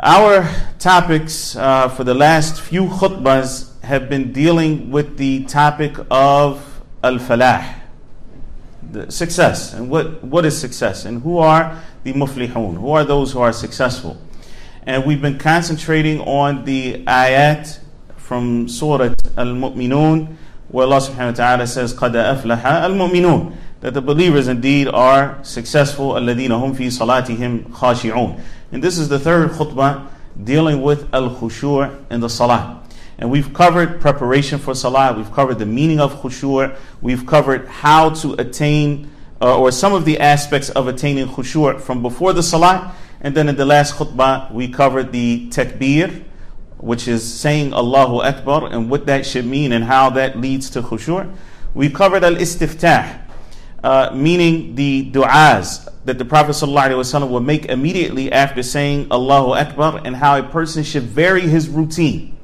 Our topics uh, for the last few khutbahs have been dealing with the topic of al falah, the success, and what, what is success, and who are the muflihun, who are those who are successful. And we've been concentrating on the ayat from Surah Al Mu'minun, where Allah subhanahu wa ta'ala says, قَدْ أَفْلَحَ الْمُؤْمِنُونَ That the believers indeed are successful, الَّذِينَ هُمْ فِي صَلَاتِهِمْ خَاشِعُونَ and this is the third khutbah dealing with al-khushu' in the salah. And we've covered preparation for salah, we've covered the meaning of khushu', we've covered how to attain uh, or some of the aspects of attaining khushu' from before the salah. And then in the last khutbah, we covered the takbir, which is saying Allahu Akbar and what that should mean and how that leads to khushu'. We covered al istiftah, uh, meaning the du'as that the Prophet ﷺ would make immediately after saying Allahu Akbar and how a person should vary his routine.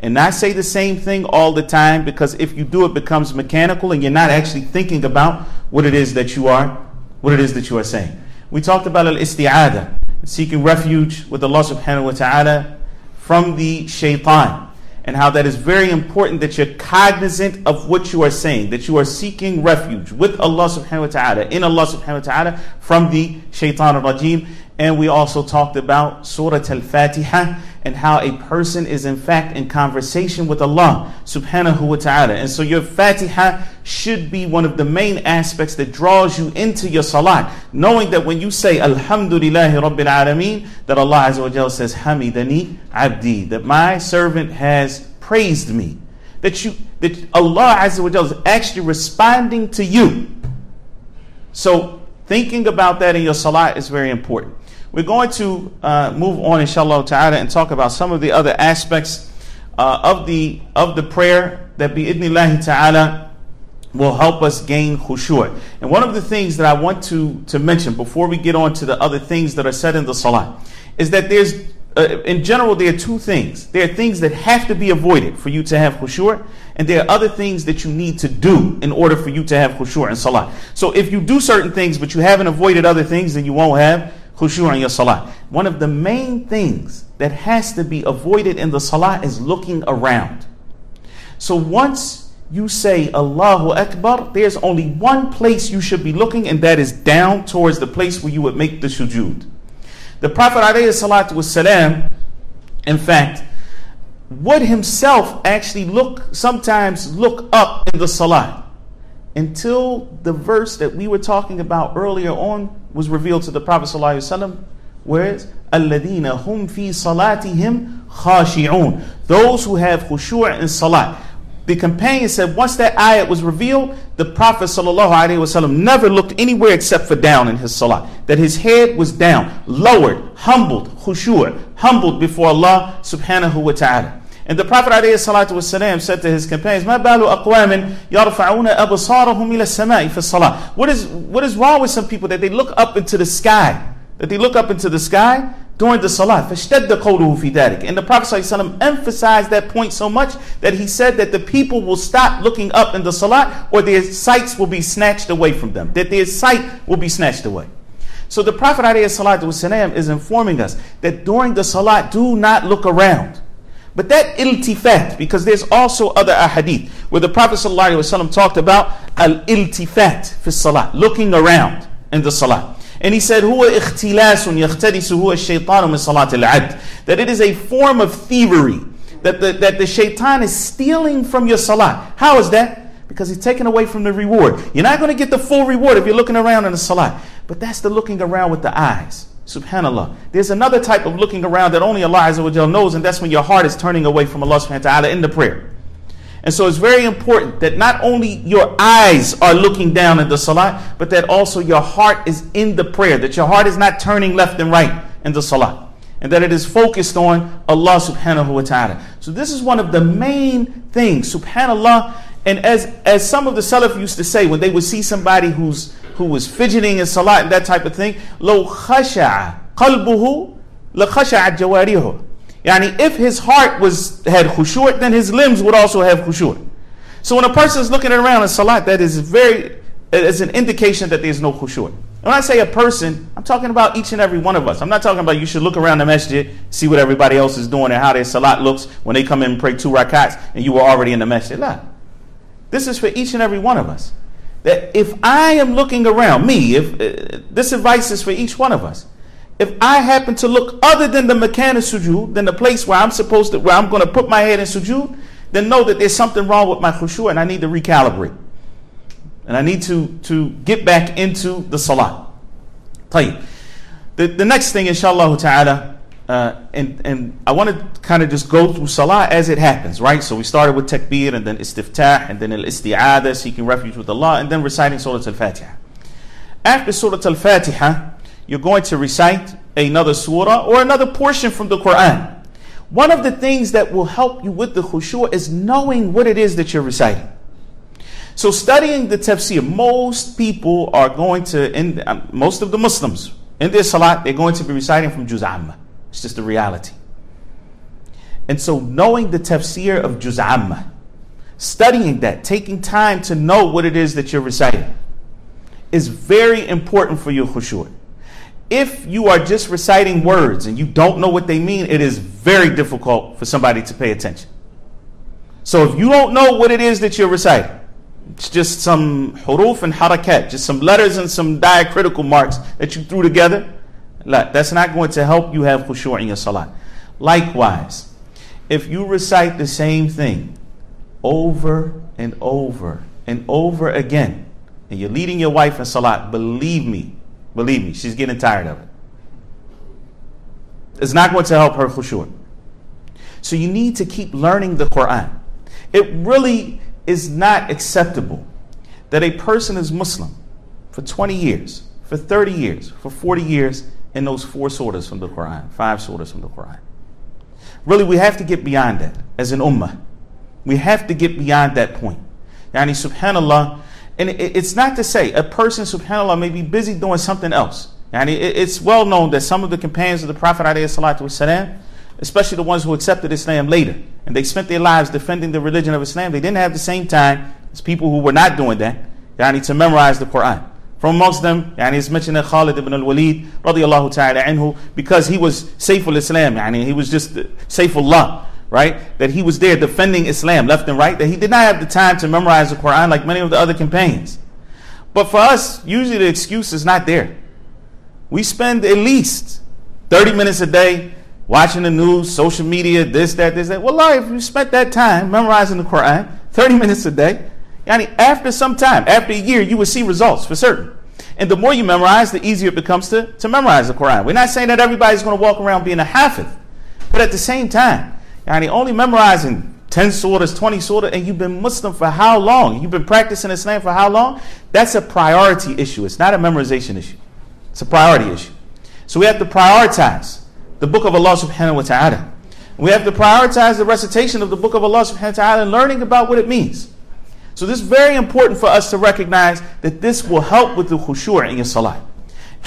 And not say the same thing all the time because if you do it becomes mechanical and you're not actually thinking about what it is that you are, what it is that you are saying. We talked about al isti'adah, seeking refuge with Allah subhanahu wa ta'ala from the shaitan and how that is very important that you're cognizant of what you are saying, that you are seeking refuge with Allah subhanahu wa ta'ala, in Allah subhanahu wa ta'ala, from the shaitan al-rajim. And we also talked about Surah Al-Fatiha and how a person is in fact in conversation with Allah subhanahu wa ta'ala. And so your Fatiha should be one of the main aspects that draws you into your salah, knowing that when you say Alhamdulillahi Rabbil Alameen, that Allah Azza wa says Hamidani Abdi, that my servant has praised me. That you that Allah Azza wa is actually responding to you. So thinking about that in your salah is very important. We're going to uh, move on, inshallah ta'ala, and talk about some of the other aspects uh, of the of the prayer that bi'idnillahi ta'ala will help us gain khushu'. And one of the things that I want to, to mention before we get on to the other things that are said in the salah is that there's, uh, in general, there are two things. There are things that have to be avoided for you to have khushu', and there are other things that you need to do in order for you to have khushu' in salah. So if you do certain things, but you haven't avoided other things, then you won't have khushu' in your salah. One of the main things that has to be avoided in the salah is looking around. So once you say Allahu Akbar, there's only one place you should be looking, and that is down towards the place where you would make the sujood. The Prophet والسلام, in fact, would himself actually look sometimes look up in the salah until the verse that we were talking about earlier on was revealed to the Prophet ﷺ, whereas الَّذِينَ هُمْ فِي صَلَاتِهِمْ خَاشِعُونَ Those who have khushu' in salah. The companion said once that ayat was revealed, the Prophet ﷺ never looked anywhere except for down in his salah. That his head was down, lowered, humbled, khushu', humbled before Allah subhanahu wa ta'ala. And the Prophet ﷺ said to his companions, ما بال أقوام يرفعون أبصارهم إلى السماء في الصلاة. What is, what is wrong with some people that they look up into the sky? That they look up into the sky during the salah. فاشتد قوله في ذلك. And the Prophet ﷺ emphasized that point so much that he said that the people will stop looking up in the salah or their sights will be snatched away from them. That their sight will be snatched away. So the Prophet ﷺ is informing us that during the salah, do not look around. But that iltifat, because there's also other ahadith where the Prophet ﷺ talked about al iltifat fi salah, looking around in the salah. And he said, هو اختلاس يختلسه الشيطان من صلاة العد. That it is a form of thievery. That the, that the shaitan is stealing from your salah. How is that? Because he's taken away from the reward. You're not going to get the full reward if you're looking around in the salah. But that's the looking around with the eyes. Subhanallah. There's another type of looking around that only Allah Azza wa knows, and that's when your heart is turning away from Allah subhanahu wa ta'ala in the prayer. And so it's very important that not only your eyes are looking down in the salah, but that also your heart is in the prayer, that your heart is not turning left and right in the salah and that it is focused on Allah subhanahu wa ta'ala. So this is one of the main things, subhanallah. And as as some of the Salaf used to say, when they would see somebody who's who was fidgeting in salat and that type of thing, low khasha'a qalbuhu la khasha'a jawarihu. Yani if his heart was had khushu', then his limbs would also have khushu'. So when a person is looking around in salat, that is very is an indication that there is no khushu'. When I say a person, I'm talking about each and every one of us. I'm not talking about you should look around the masjid, see what everybody else is doing and how their salat looks when they come in and pray two rakats and you were already in the masjid. La. This is for each and every one of us. That if I am looking around, me, if uh, this advice is for each one of us if I happen to look other than the mechanic of sujood, than the place where I'm supposed to, where I'm going to put my head in sujood, then know that there's something wrong with my khushu and I need to recalibrate. And I need to, to get back into the salah. you, The, the next thing, inshallah ta'ala, uh, and, and I want to kind of just go through salah as it happens, right? So we started with takbir and then istiftah and then al isti'adah, seeking refuge with Allah, and then reciting Surah Al Fatiha. After Surah Al Fatiha, you're going to recite another surah or another portion from the Quran. One of the things that will help you with the khushu' is knowing what it is that you're reciting. So studying the tafsir, most people are going to, in, um, most of the Muslims, in their salat, they're going to be reciting from Juz Amma. It's just the reality. And so knowing the tafsir of Juz Amma, studying that, taking time to know what it is that you're reciting, is very important for your khushu'. If you are just reciting words and you don't know what they mean, it is very difficult for somebody to pay attention. So if you don't know what it is that you're reciting, it's just some huruf and harakat, just some letters and some diacritical marks that you threw together. That's not going to help you have khushu' in your salat. Likewise, if you recite the same thing over and over and over again, and you're leading your wife in salat, believe me, believe me, she's getting tired of it. It's not going to help her khushu'. So you need to keep learning the Quran. It really is not acceptable that a person is Muslim for 20 years, for 30 years, for 40 years in those four surahs from the Quran, five surahs from the Quran. Really, we have to get beyond that as an ummah. We have to get beyond that point. Yani, subhanAllah, and it's not to say a person, subhanAllah, may be busy doing something else. And it's well known that some of the companions of the Prophet, especially the ones who accepted Islam later, and they spent their lives defending the religion of Islam, they didn't have the same time as people who were not doing that yani, to memorize the Quran. From amongst them, yani, it's mentioned that Khalid ibn al-Walid, radiallahu ta'ala anhu, because he was Saiful Islam, yani, he was just Saifullah right? That he was there defending Islam left and right, that he did not have the time to memorize the Quran like many of the other companions. But for us, usually the excuse is not there. We spend at least 30 minutes a day watching the news, social media, this, that, this, that. Well, if you spent that time memorizing the Quran, 30 minutes a day, yani after some time, after a year, you will see results for certain. And the more you memorize, the easier it becomes to, to memorize the Quran. We're not saying that everybody's going to walk around being a hafiz, but at the same time, yani only memorizing 10 surahs, 20 surahs, and you've been Muslim for how long? You've been practicing Islam for how long? That's a priority issue. It's not a memorization issue. It's a priority issue. So we have to prioritize the book of Allah subhanahu wa ta'ala. We have to prioritize the recitation of the book of Allah subhanahu wa ta'ala and learning about what it means. So this is very important for us to recognize that this will help with the khushu' in your salah.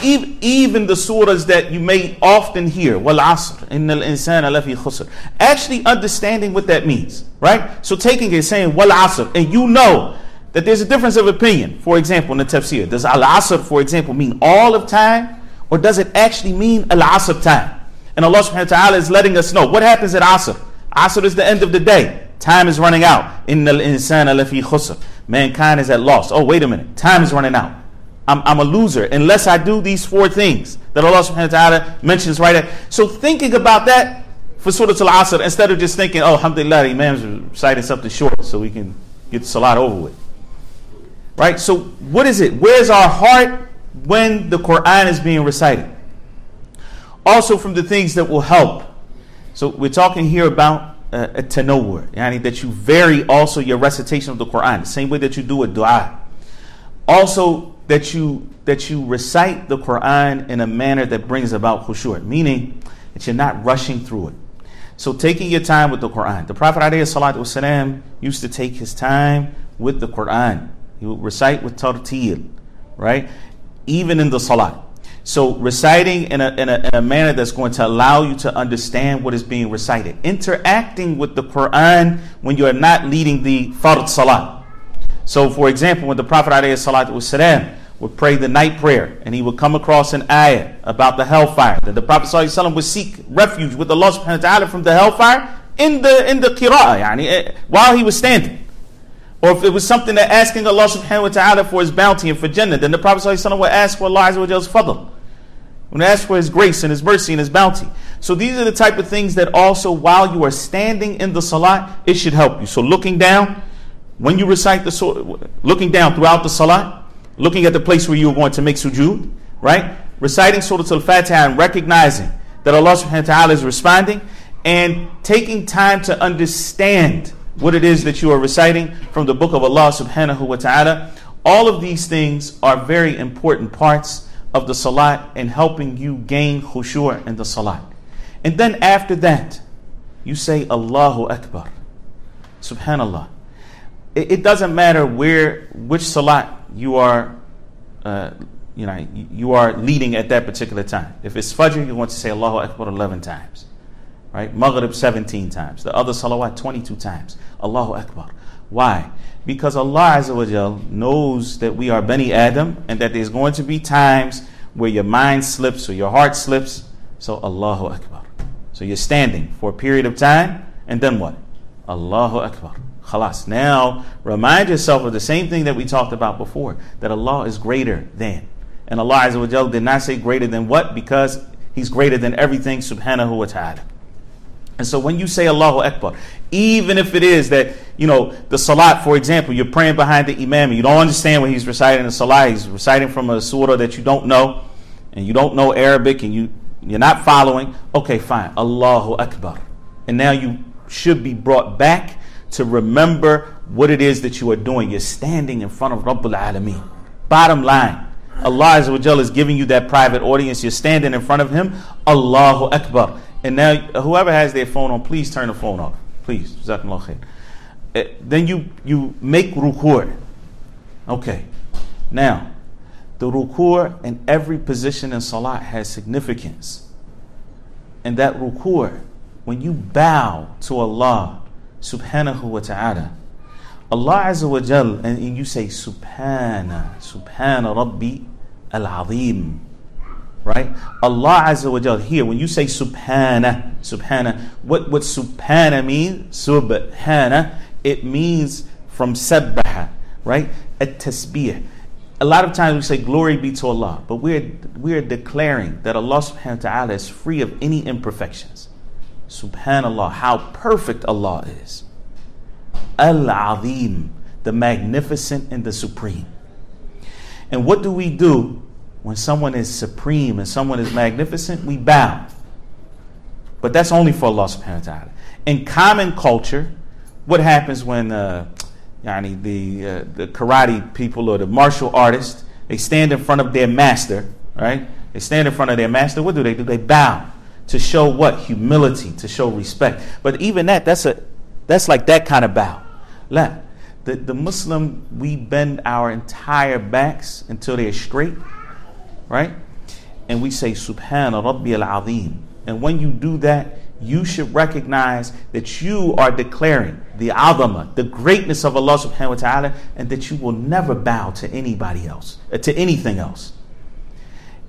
Even the surahs that you may often hear, wal asr, innal insana lafi khusr. Actually understanding what that means, right? So taking it saying wal asr, and you know that there's a difference of opinion. For example, in the tafsir, does al asr, for example, mean all of time, or does it actually mean al asr time? And Allah subhanahu wa ta'ala is letting us know what happens at Asr. Asr is the end of the day. Time is running out. Innal insana lafi khusr. Mankind is at loss. Oh, wait a minute. Time is running out. I'm, I'm a loser unless I do these four things that Allah subhanahu wa ta'ala mentions right there. So thinking about that for Surah Al-Asr instead of just thinking, oh, alhamdulillah, the Imam's reciting something short so we can get the Salat over with. Right? So what is it? Where's our heart when the Quran is being recited? also from the things that will help. So we're talking here about uh, a tanawwur, yani that you vary also your recitation of the Quran, the same way that you do a dua. Also that you that you recite the Quran in a manner that brings about khushu', meaning that you're not rushing through it. So taking your time with the Quran. The Prophet ﷺ used to take his time with the Quran. He would recite with tartil, right? Even in the salat. So reciting in a, in a, in a manner that's going to allow you to understand what is being recited. Interacting with the Quran when you are not leading the fard salat. So for example, when the Prophet والسلام, would pray the night prayer and he would come across an ayah about the hellfire, that the Prophet ﷺ would seek refuge with Allah subhanahu wa ta'ala from the hellfire in the in the qira'ah, yani, eh, while he was standing. Or if it was something that asking Allah subhanahu wa ta'ala for his bounty and for Jannah, then the Prophet ﷺ would ask for Allah Azza fadl. Would ask for his grace and his mercy and his bounty. So these are the type of things that also while you are standing in the salat, it should help you. So looking down, when you recite the surah, looking down throughout the salat, looking at the place where you are going to make sujood, right? Reciting Surah Al-Fatiha and recognizing that Allah subhanahu wa ta'ala is responding and taking time to understand what it is that you are reciting from the book of Allah subhanahu wa ta'ala. All of these things are very important parts of the salat and helping you gain khushu' in the salat. And then after that, you say Allahu Akbar. Subhanallah. It, it doesn't matter where, which salat you are, uh, you know, you are leading at that particular time. If it's Fajr, you want to say Allahu Akbar 11 times right? Maghrib 17 times. The other salawat 22 times. Allahu Akbar. Why? Because Allah Azza knows that we are Bani Adam and that there's going to be times where your mind slips or your heart slips. So Allahu Akbar. So you're standing for a period of time and then what? Allahu Akbar. Khalas. Now remind yourself of the same thing that we talked about before that Allah is greater than. And Allah Azza did not say greater than what? Because He's greater than everything subhanahu wa ta'ala. And so when you say Allahu Akbar, even if it is that, you know, the salat, for example, you're praying behind the imam, you don't understand what he's reciting the salat, he's reciting from a surah that you don't know, and you don't know Arabic, and you, you're not following, okay, fine, Allahu Akbar. And now you should be brought back to remember what it is that you are doing. You're standing in front of Rabbul Alameen. Bottom line, Allah is giving you that private audience. You're standing in front of Him. Allahu Akbar. And now, whoever has their phone on, please turn the phone off. Please. Eh, then you, you make ruku'. Okay. Now, the ruku' in every position in salat has significance. And that ruku', when you bow to Allah subhanahu wa ta'ala, Allah Azza wa Jal, and you say, Subhana, Subhana Rabbi al Azim right? Allah Azza wa Jal, here, when you say subhana, subhana, what, what subhana means? Subhana, it means from sabbaha, right? At tasbih. A lot of times we say glory be to Allah, but we're, we're declaring that Allah subhanahu wa ta'ala is free of any imperfections. Subhanallah, how perfect Allah is. Al Azim, the magnificent and the supreme. And what do we do when someone is supreme and someone is magnificent, we bow. But that's only for Allah subhanahu wa ta'ala. In common culture, what happens when uh, yani the, uh, the karate people or the martial artists, they stand in front of their master, right? They stand in front of their master. What do they do? They bow to show what? Humility, to show respect. But even that, that's a that's like that kind of bow. La. The, the Muslim, we bend our entire backs until they're straight right? And we say, Subhana Rabbi al Azim. And when you do that, you should recognize that you are declaring the azama, the greatness of Allah subhanahu wa ta'ala, and that you will never bow to anybody else, uh, to anything else.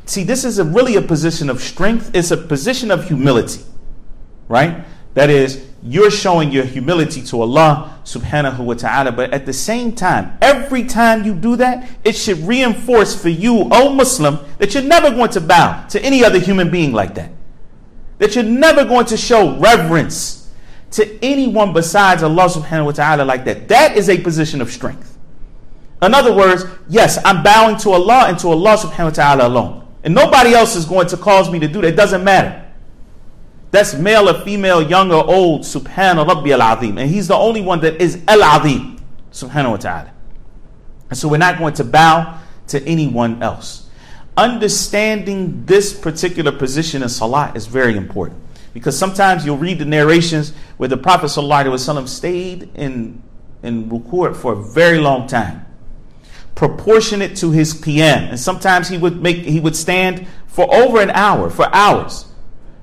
See, this is a, really a position of strength, it's a position of humility, right? That is, you're showing your humility to Allah subhanahu wa ta'ala. But at the same time, every time you do that, it should reinforce for you, O Muslim, that you're never going to bow to any other human being like that. That you're never going to show reverence to anyone besides Allah subhanahu wa ta'ala like that. That is a position of strength. In other words, yes, I'm bowing to Allah and to Allah subhanahu wa ta'ala alone. And nobody else is going to cause me to do that. It doesn't matter. That's male or female, young or old. Subhana Rabbi al Azim. And he's the only one that is Al Azim. Subhanahu wa ta'ala. And so we're not going to bow to anyone else. Understanding this particular position in Salah is very important. Because sometimes you'll read the narrations where the Prophet ﷺ stayed in, in ruku' for a very long time, proportionate to his qiyam. And sometimes he would make he would stand for over an hour, for hours.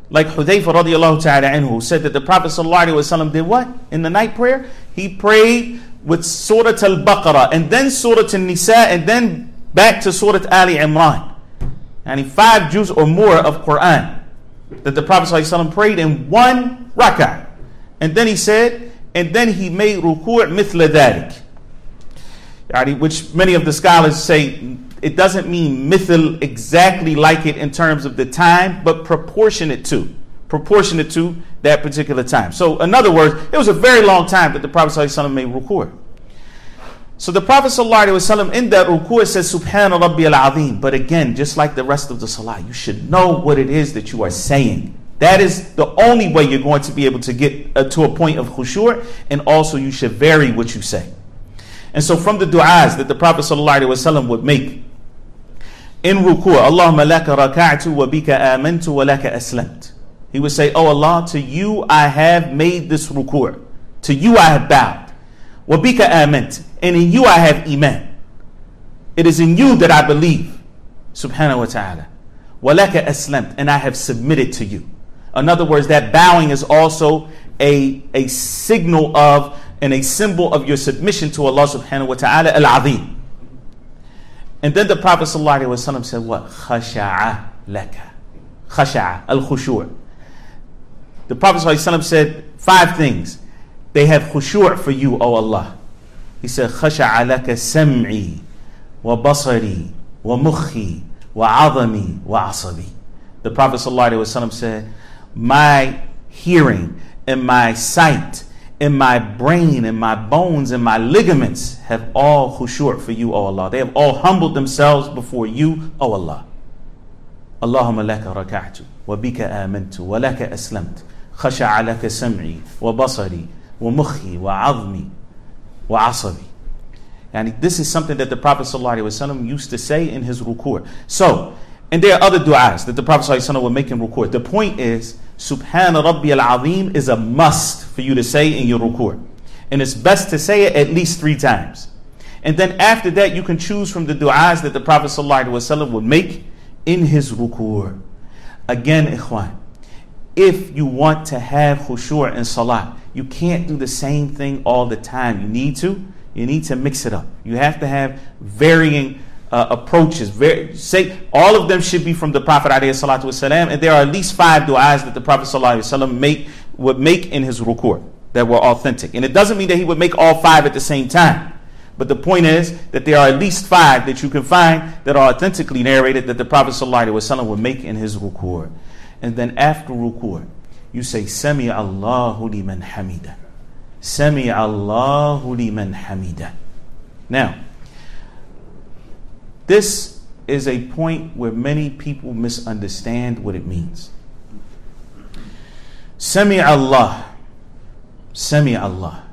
Like Hudayfa radiallahu ta'ala anhu said that the Prophet Wasallam did what? In the night prayer? He prayed with Surah Al-Baqarah and then Surah Al-Nisa and then back to Surah Ali Imran. And five juz or more of Quran that the Prophet ﷺ prayed in one rak'ah. And then he said, and then he made ruku' mithla Which many of the scholars say it doesn't mean mithl exactly like it in terms of the time, but proportionate to. Proportionate to that particular time. So, in other words, it was a very long time that the Prophet ﷺ made ruku'. So the Prophet ﷺ in that ruku' says, Subhana Rabbi al But again, just like the rest of the salah, you should know what it is that you are saying. That is the only way you're going to be able to get uh, to a point of khushu', and also you should vary what you say. And so from the du'as that the Prophet ﷺ would make in ruku' Allahumma laka raka'tu wa bika amantu wa laka aslamt. He would say, Oh Allah, to you I have made this ruku'. To you I have bowed. Wa bika amant. And in you I have iman. It is in you that I believe. Subhanahu wa ta'ala. Wa laka aslamt. And I have submitted to you. In other words, that bowing is also a, a signal of and a symbol of your submission to Allah subhanahu wa ta'ala al-azim. And then the Prophet ﷺ said, What? Khasha'a laka. Khasha'a, al khushur. The Prophet ﷺ said five things. They have khushur for you, O Allah. He said, Khasha'a laka sam'i wa basari wa mukhi wa azami wa asabi. The Prophet ﷺ said, My hearing and my sight in my brain and my bones and my ligaments have all khushu' for you, O Allah. They have all humbled themselves before you, O Allah. Bika amantu wa laka aslamt khasha'a laka sam'i wa basari wa mukhi wa asabi. And this is something that the Prophet ﷺ used to say in his ruku'. So, and there are other du'as that the Prophet ﷺ would make in ruku'. The point is, Subhana Rabbi al Azim is a must for you to say in your ruku'. And it's best to say it at least three times. And then after that, you can choose from the du'as that the Prophet ﷺ would make in his ruku'. Again, ikhwan, if you want to have khushu' in salah, you can't do the same thing all the time. You need to, you need to mix it up. You have to have varying uh, approaches. Very, say, all of them should be from the Prophet والسلام, and there are at least five du'as that the Prophet وسلم, make, would make in his ruku' that were authentic. And it doesn't mean that he would make all five at the same time. But the point is that there are at least five that you can find that are authentically narrated that the Prophet ﷺ would make in his ruku'. And then after ruku', you say, Sami Allahu liman hamida. Sami Allahu liman hamida. Now, this is a point where many people misunderstand what it means. Sami Allah. Sami Allah.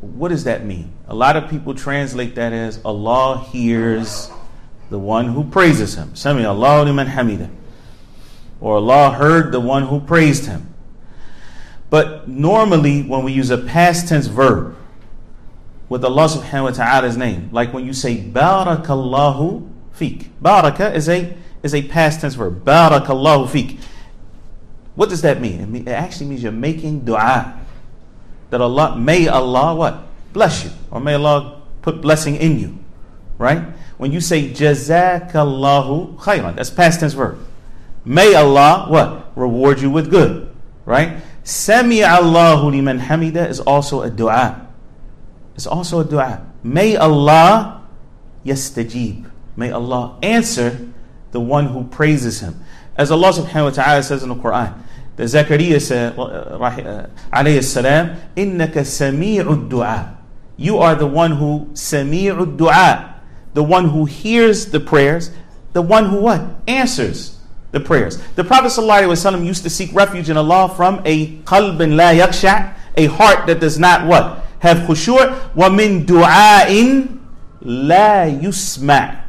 What does that mean? A lot of people translate that as Allah hears the one who praises him. Sami Allah liman hamida. Or Allah heard the one who praised him. But normally, when we use a past tense verb, with Allah subhanahu wa ta'ala's name. Like when you say Barakallahu feek. Baraka is a is a past tense verb. Barakallahu feek. What does that mean? It actually means you're making dua. That Allah may Allah what? Bless you. Or may Allah put blessing in you. Right? When you say Jazakallahu khayran, that's past tense verb. May Allah what? Reward you with good. Right? Sami Allahu liman hamida is also a dua. It's also a dua. May Allah yastajib. May Allah answer the one who praises him. As Allah subhanahu wa ta'ala says in the Quran, the Zakaria said, uh, alayhi salam, innaka sami'ud dua. You are the one who sami'ud dua, the one who hears the prayers, the one who what? Answers the prayers. The Prophet ﷺ used to seek refuge in Allah from a qalbin la yaksha, a heart that does not what? Have khushu' min du'ain la yusma'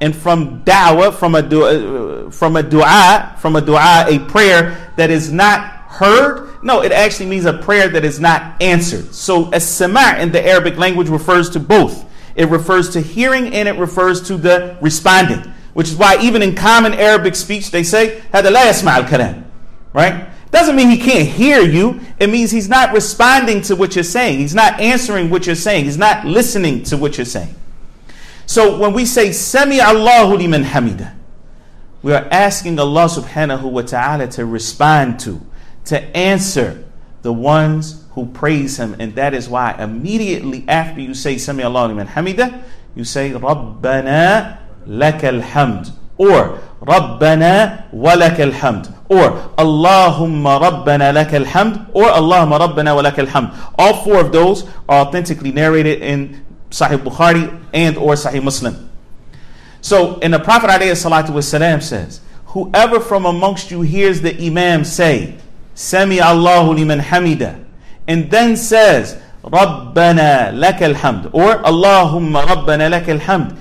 and from da'wah from a dua, from a dua from a dua a prayer that is not heard no it actually means a prayer that is not answered. So as-sama' in the arabic language refers to both. It refers to hearing and it refers to the responding which is why even in common arabic speech they say hada la yasma' al-kalam right doesn't mean he can't hear you. It means he's not responding to what you're saying. He's not answering what you're saying. He's not listening to what you're saying. So when we say Sami Allahu liman hamida, we are asking Allah subhanahu wa ta'ala to respond to, to answer the ones who praise Him. And that is why immediately after you say Sami Allahu liman hamida, you say Rabbana lakal hamd. Or Rabbana walakal hamd Or Allahumma Rabbana lakal hamd. Or Allahumma Rabbana walakal hamd. All four of those are authentically narrated in Sahih Bukhari and or Sahih Muslim. So, and the Prophet والسلام, says, Whoever from amongst you hears the Imam say, Sami Allahu liman hamida, and then says, Rabbana lakal hamd, or Allahumma Rabbana lakal hamd,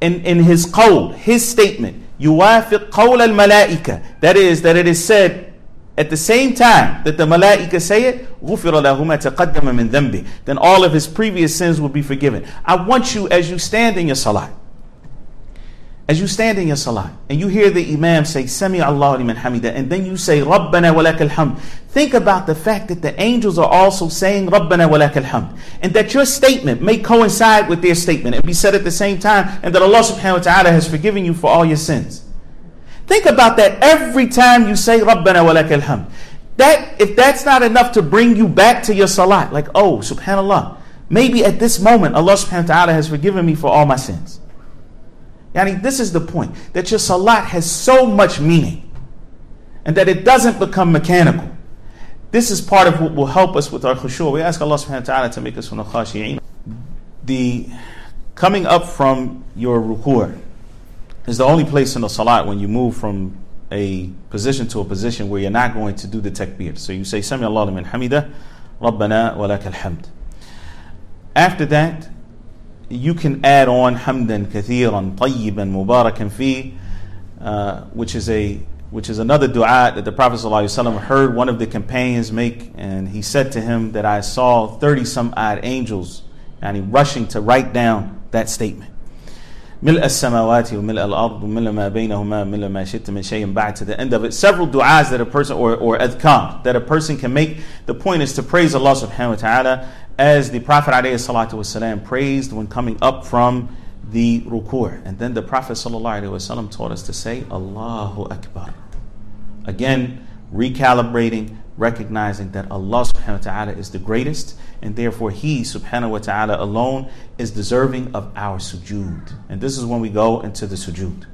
in, in his qawl, his statement, yuwafiq qawl al malaika, that is, that it is said at the same time that the malaika say it, غُفِرَ لَهُ مَا تَقَدَّمَ مِنْ ذَنْبِهِ Then all of his previous sins will be forgiven. I want you, as you stand in your salah, as you stand in your salah, and you hear the imam say, Sami Allah liman hamida, and then you say, Rabbana wa lakal hamd. Think about the fact that the angels are also saying, Rabbana wa lakal hamd. And that your statement may coincide with their statement and be said at the same time, and that Allah subhanahu wa ta'ala has forgiven you for all your sins. Think about that every time you say Rabbana wa lakal hamd. That, if that's not enough to bring you back to your salah, like, oh, subhanAllah, maybe at this moment Allah subhanahu wa ta'ala has forgiven me for all my sins. Yani, this is the point that your salat has so much meaning and that it doesn't become mechanical. This is part of what will help us with our khushu'. We ask Allah subhanahu wa ta'ala to make us from the khashi'in. The coming up from your ruku' is the only place in the salat when you move from a position to a position where you're not going to do the takbir. So you say, Sami Allah liman hamida, Rabbana wa lakal hamd. After that, you can add on hamdan kathiran tayyiban mubarakan fi, uh, which is a which is another dua that the Prophet ﷺ heard one of the companions make, and he said to him that I saw 30 some odd angels and he rushing to write down that statement. ملء السماوات وملء الأرض وملء ما بينهما ملء ما شئت من شيء بعد to the end of it. Several du'as that a person, or, or adhkar, that a person can make. The point is to praise Allah subhanahu wa ta'ala as the Prophet wasalam praised when coming up from the ruku'. And then the Prophet wasallam taught us to say Allahu Akbar. Again, recalibrating, recognizing that Allah subhanahu wa ta'ala is the greatest and therefore He subhanahu wa ta'ala alone is deserving of our sujood. And this is when we go into the sujood.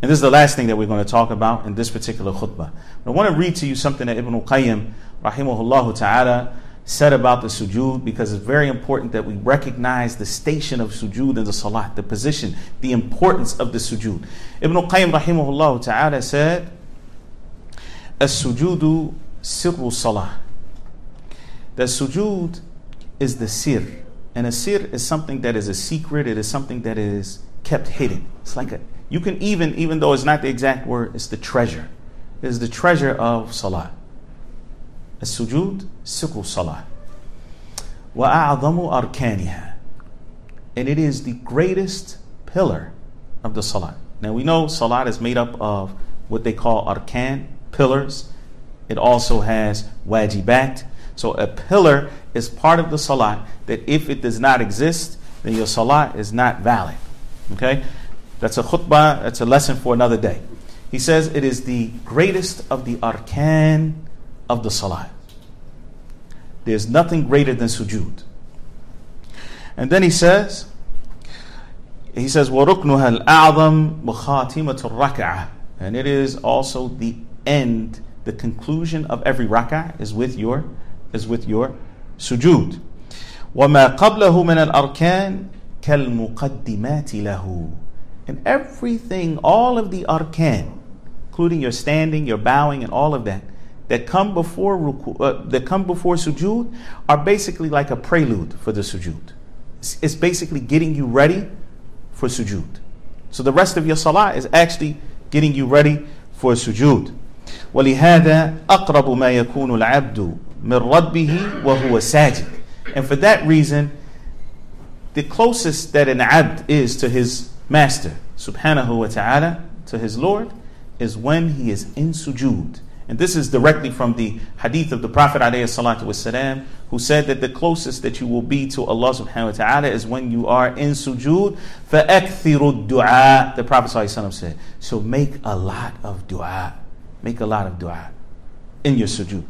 And this is the last thing that we're going to talk about in this particular khutbah. I want to read to you something that Ibn al-Qayyim rahimahullah ta'ala said about the sujood because it's very important that we recognize the station of sujood in the salat, the position, the importance of the sujood. Ibn al-Qayyim rahimahullah ta'ala said, As-sujudu sirru salah. The sujood is the sir. And a sir is something that is a secret, it is something that is kept hidden. It's like a, you can even, even though it's not the exact word, it's the treasure. It is the treasure of salah. السجود سر الصلاة وأعظم أركانها and it is the greatest pillar of the salat. Now we know salat is made up of what they call arkan, pillars. It also has wajibat, so a pillar is part of the salat that if it does not exist, then your salat is not valid. Okay? That's a khutbah, that's a lesson for another day. He says it is the greatest of the arkan of the salat. There's nothing greater than sujood. And then he says, he says, وَرُكْنُهَا الْأَعْظَمُ مُخَاتِمَةُ الرَّكَعَةِ And it is also the end, the conclusion of every rak'ah is with your is with your sujood. وَمَا قَبْلَهُ مِنَ الْأَرْكَانِ كَالْمُقَدِّمَاتِ لَهُ And everything, all of the arkan, including your standing, your bowing, and all of that, that come before ruku, uh, that come before sujood, are basically like a prelude for the sujood. It's, it's basically getting you ready for sujood. So the rest of your salah is actually getting you ready for sujood. ولهذا أقرب ما يكون العبد من ربه وهو ساجد. And for that reason, the closest that an abd is to his master, subhanahu wa ta'ala, to his Lord, is when he is in sujood. And this is directly from the hadith of the Prophet والسلام, who said that the closest that you will be to Allah subhanahu wa ta'ala is when you are in sujood. فَأَكْثِرُ الدُّعَاء The Prophet ﷺ said. So make a lot of dua. Make a lot of dua in your sujood.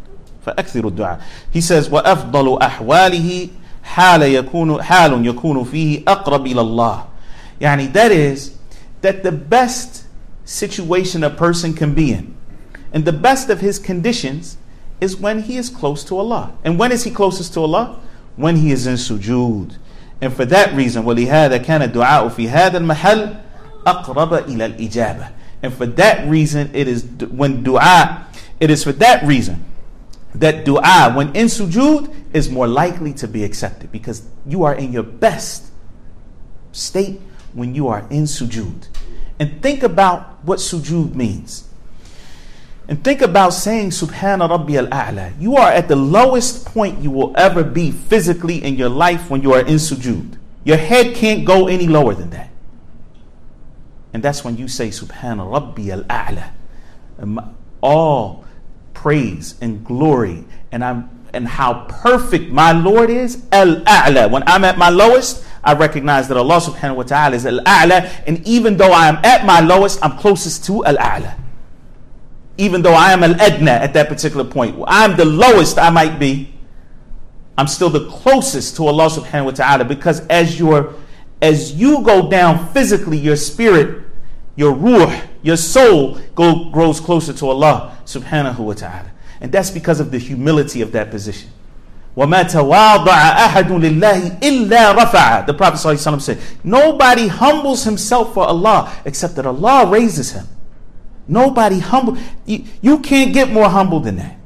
فأكثر الدعاء. He says, وأفضل أحواله حال يكون حال يكون فيه أقرب إلى الله. يعني that is that the best situation a person can be in and the best of his conditions is when he is close to Allah. And when is he closest to Allah? When he is in sujood. And for that reason, ولهذا كان الدعاء في هذا المحل أقرب إلى الإجابة. And for that reason, it is when dua, it is for that reason that dua, when in sujood, is more likely to be accepted because you are in your best state when you are in sujood. And think about what sujood means. And think about saying Subhana Rabbi al A'la. You are at the lowest point you will ever be physically in your life when you are in sujood. Your head can't go any lower than that. And that's when you say Subhana Rabbi al A'la. Um, all praise and glory and I'm and how perfect my Lord is al A'la. When I'm at my lowest, I recognize that Allah subhanahu wa ta'ala is al A'la. And even though I am at my lowest, I'm closest to al A'la even though I am an Edna at that particular point, I'm the lowest I might be, I'm still the closest to Allah subhanahu wa ta'ala because as your as you go down physically, your spirit, your ruh, your soul go, grows closer to Allah subhanahu wa ta'ala. And that's because of the humility of that position. وَمَا تَوَاضَعَ أَحَدٌ لِلَّهِ إِلَّا رَفَعَ The Prophet ﷺ said, Nobody humbles himself for Allah except that Allah raises him. Nobody humble. You, you can't get more humble than that.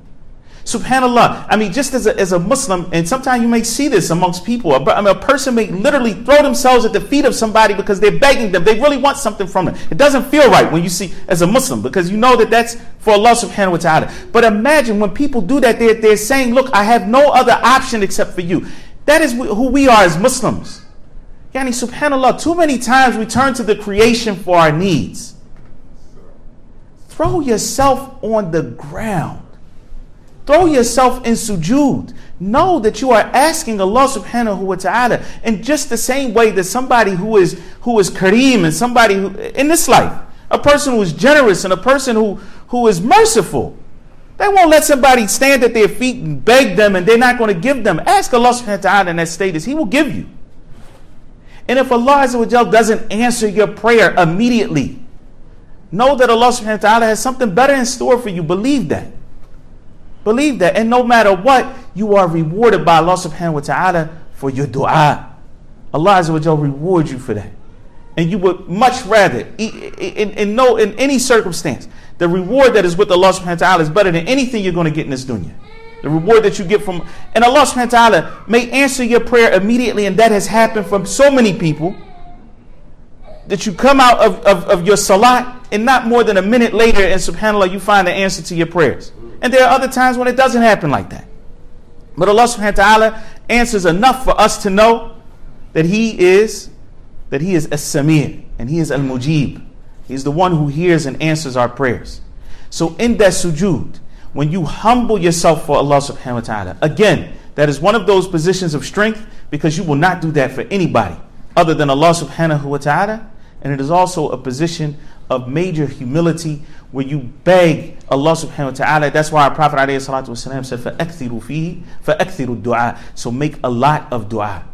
Subhanallah. I mean, just as a, as a Muslim, and sometimes you may see this amongst people. I mean, a person may literally throw themselves at the feet of somebody because they're begging them. They really want something from them. It doesn't feel right when you see as a Muslim because you know that that's for Allah subhanahu wa ta'ala. But imagine when people do that, they're, they're saying, Look, I have no other option except for you. That is who we are as Muslims. Yani, subhanAllah, too many times we turn to the creation for our needs. Throw yourself on the ground. Throw yourself in sujood. Know that you are asking Allah subhanahu wa ta'ala in just the same way that somebody who is who is kareem and somebody who in this life, a person who is generous and a person who, who is merciful. They won't let somebody stand at their feet and beg them and they're not going to give them. Ask Allah subhanahu wa ta'ala in that status. He will give you. And if Allah doesn't answer your prayer immediately, Know that Allah subhanahu wa ta'ala has something better in store for you. Believe that. Believe that. And no matter what, you are rewarded by Allah subhanahu wa ta'ala for your dua. Allah Azza wa Jal reward you for that. And you would much rather, in, in, no, in any circumstance, the reward that is with Allah subhanahu wa ta'ala is better than anything you're going to get in this dunya. The reward that you get from, and Allah subhanahu wa ta'ala may answer your prayer immediately, and that has happened from so many people that you come out of, of, of your salat and not more than a minute later, and subhanAllah, you find the answer to your prayers. And there are other times when it doesn't happen like that. But Allah subhanahu wa ta'ala answers enough for us to know that He is that He is as-Samir and He is al-Mujib. He's the one who hears and answers our prayers. So in that sujood, when you humble yourself for Allah subhanahu wa ta'ala, again, that is one of those positions of strength because you will not do that for anybody other than Allah subhanahu wa ta'ala. And it is also a position of major humility where you beg Allah subhanahu wa ta'ala. That's why our Prophet والسلام, said, فَأَكْثِرُ فِيهِ فَأَكْثِرُ الدُّعَى So make a lot of dua.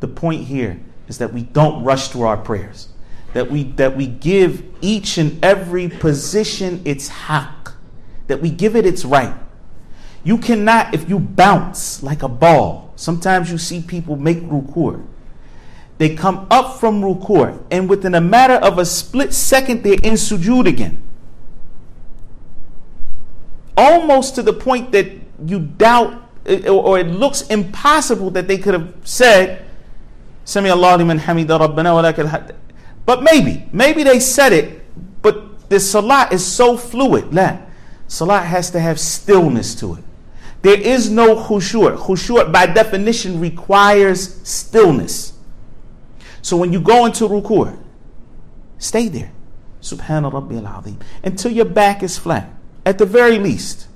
The point here is that we don't rush through our prayers. That we, that we give each and every position its haqq. That we give it its right. You cannot, if you bounce like a ball, sometimes you see people make ruku' they come up from ruku', and within a matter of a split second, they're in sujood again. Almost to the point that you doubt, eh, or it looks impossible that they could have said, Sami Allah liman hamida rabbana wa But maybe, maybe they said it, but the salat is so fluid. La. Salat has to have stillness to it. There is no khushu'. Khushu' by definition requires stillness. So when you go into ruku', stay there. Subhana Rabbi al Until your back is flat. At the very least.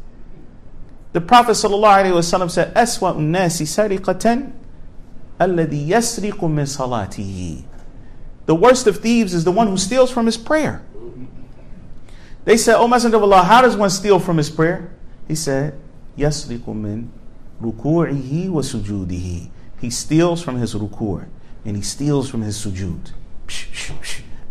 The Prophet ﷺ said, Aswa unnasi sariqatan alladhi yasriqu min salatihi. The worst of thieves is the one who steals from his prayer. They said, O Messenger of Allah, how does one steal from his prayer? He said, Yasriqu min ruku'ihi wa sujudihi. He steals from his ruku' and he steals from his sujud.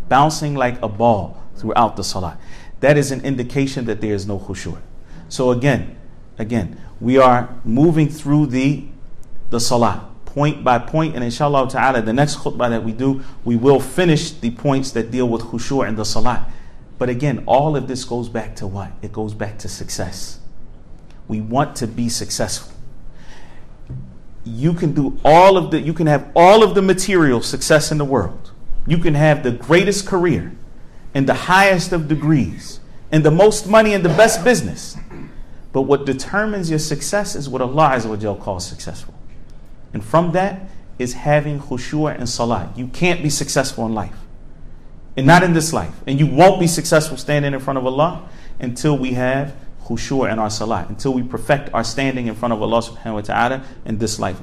Bouncing like a ball throughout the salah. That is an indication that there is no khushu'. So again, again, we are moving through the the salah point by point, and inshallah ta'ala, the next khutbah that we do, we will finish the points that deal with khushu' and the salah. But again, all of this goes back to what? It goes back to success. We want to be successful. You can do all of the, you can have all of the material success in the world. You can have the greatest career and the highest of degrees and the most money and the best business. But what determines your success is what Allah Azza calls successful. And from that is having khushu' and salah. You can't be successful in life. And not in this life. And you won't be successful standing in front of Allah until we have khushu' in our salah, until we perfect our standing in front of Allah subhanahu wa ta'ala in this life.